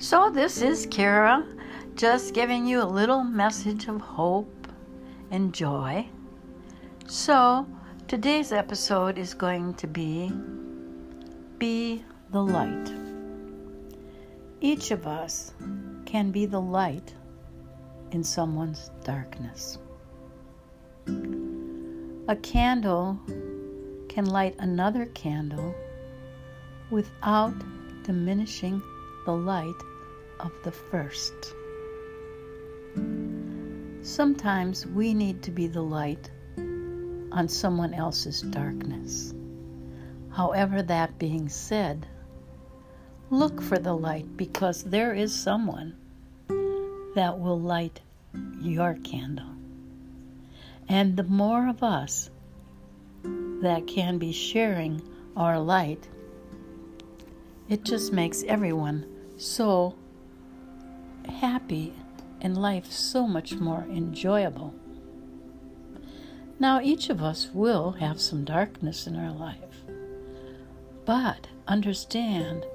So, this is Kara just giving you a little message of hope and joy. So, today's episode is going to be Be the Light. Each of us can be the light in someone's darkness. A candle can light another candle without diminishing the light of the first. Sometimes we need to be the light on someone else's darkness. However, that being said, look for the light because there is someone that will light your candle. And the more of us that can be sharing our light, it just makes everyone so happy and life so much more enjoyable. Now, each of us will have some darkness in our life, but understand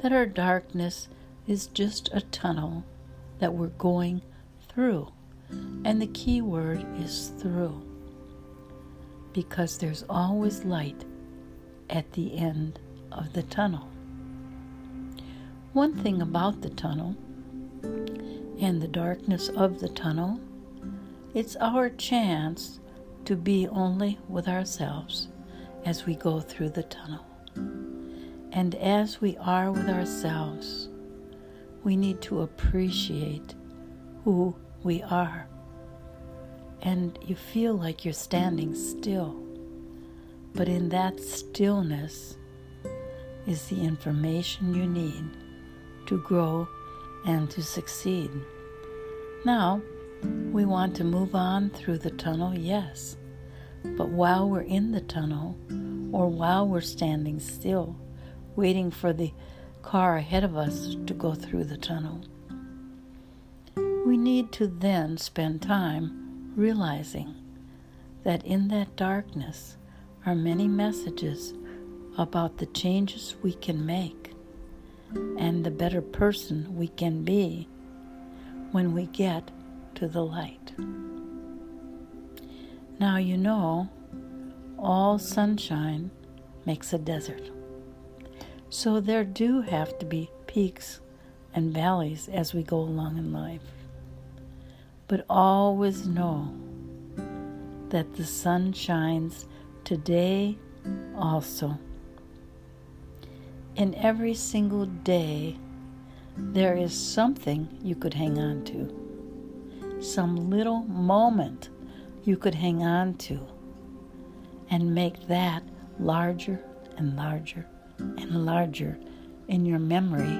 that our darkness is just a tunnel that we're going through. And the key word is through. Because there's always light at the end of the tunnel. One thing about the tunnel and the darkness of the tunnel, it's our chance to be only with ourselves as we go through the tunnel. And as we are with ourselves, we need to appreciate who we are. And you feel like you're standing still. But in that stillness is the information you need to grow and to succeed. Now, we want to move on through the tunnel, yes. But while we're in the tunnel, or while we're standing still, waiting for the car ahead of us to go through the tunnel, we need to then spend time realizing that in that darkness are many messages about the changes we can make and the better person we can be when we get to the light. Now you know all sunshine makes a desert. So there do have to be peaks and valleys as we go along in life. But always know that the sun shines today also. In every single day, there is something you could hang on to, some little moment you could hang on to, and make that larger and larger and larger in your memory,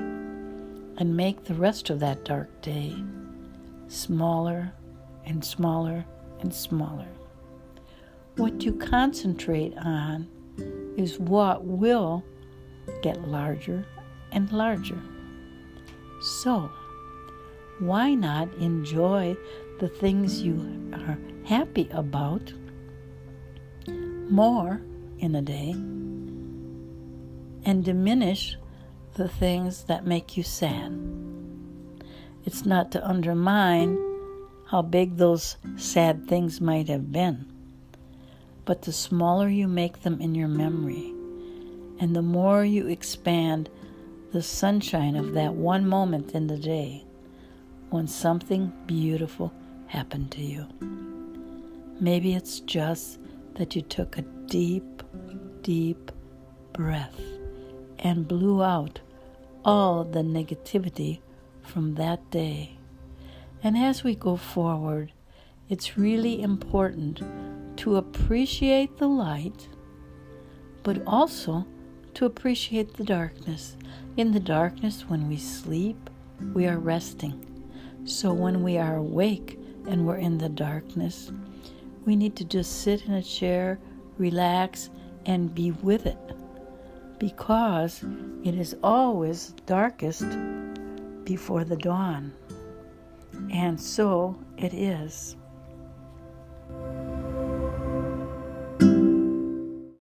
and make the rest of that dark day smaller and smaller and smaller. What you concentrate on is what will get larger and larger. So, why not enjoy the things you are happy about more in a day and diminish the things that make you sad? It's not to undermine how big those sad things might have been, but the smaller you make them in your memory, and the more you expand the sunshine of that one moment in the day when something beautiful happened to you. Maybe it's just that you took a deep, deep breath and blew out all the negativity from that day. And as we go forward, it's really important to appreciate the light, but also to appreciate the darkness. In the darkness, when we sleep, we are resting. So when we are awake and we're in the darkness, we need to just sit in a chair, relax, and be with it. Because it is always darkest before the dawn. And so it is.